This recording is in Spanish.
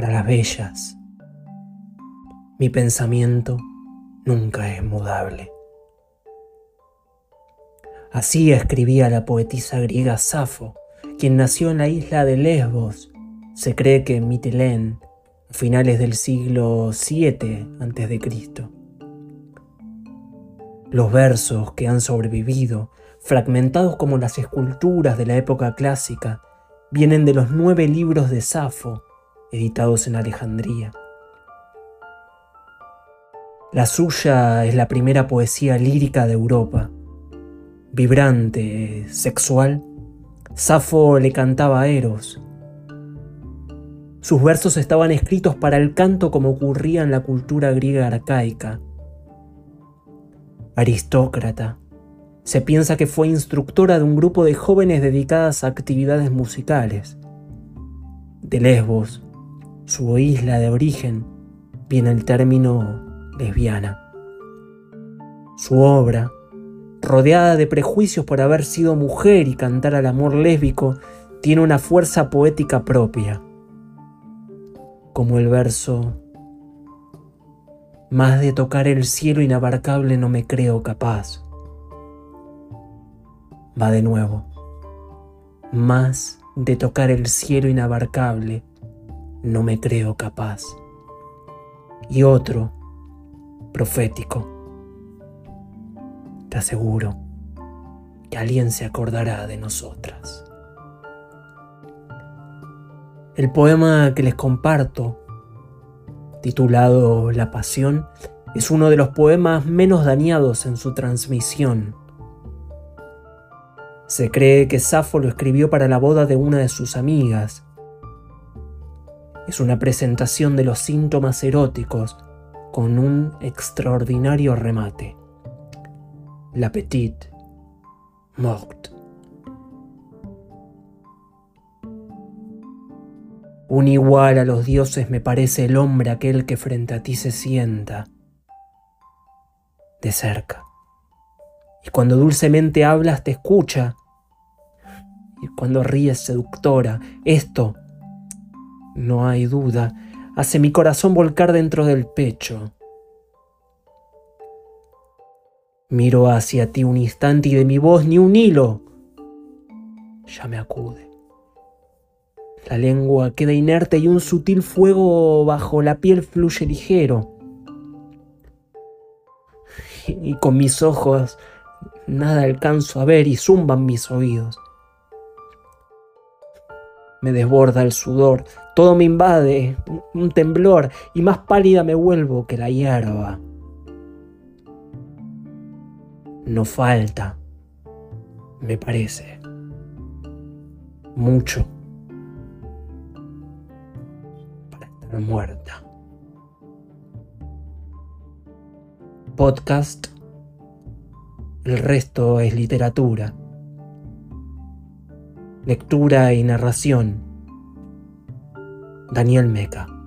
para las bellas. Mi pensamiento nunca es mudable. Así escribía la poetisa griega Safo, quien nació en la isla de Lesbos. Se cree que en Mitilén, a finales del siglo VII a.C. Los versos que han sobrevivido, fragmentados como las esculturas de la época clásica, vienen de los nueve libros de Safo, editados en Alejandría. La suya es la primera poesía lírica de Europa. Vibrante, sexual, Safo le cantaba a Eros. Sus versos estaban escritos para el canto como ocurría en la cultura griega arcaica. Aristócrata, se piensa que fue instructora de un grupo de jóvenes dedicadas a actividades musicales. De Lesbos, su isla de origen, viene el término lesbiana. Su obra, rodeada de prejuicios por haber sido mujer y cantar al amor lésbico, tiene una fuerza poética propia, como el verso Más de tocar el cielo inabarcable no me creo capaz. Va de nuevo. Más de tocar el cielo inabarcable no me creo capaz. Y otro, profético. Te aseguro que alguien se acordará de nosotras. El poema que les comparto, titulado La Pasión, es uno de los poemas menos dañados en su transmisión. Se cree que Safo lo escribió para la boda de una de sus amigas. Es una presentación de los síntomas eróticos con un extraordinario remate. La petite morte. Un igual a los dioses me parece el hombre aquel que frente a ti se sienta de cerca. Y cuando dulcemente hablas te escucha. Y cuando ríes seductora, esto, no hay duda, hace mi corazón volcar dentro del pecho. Miro hacia ti un instante y de mi voz ni un hilo ya me acude. La lengua queda inerte y un sutil fuego bajo la piel fluye ligero. Y con mis ojos nada alcanzo a ver y zumban mis oídos. Me desborda el sudor, todo me invade, un temblor, y más pálida me vuelvo que la hierba. No falta, me parece, mucho para estar muerta. Podcast, el resto es literatura. Lectura y narración Daniel Meca.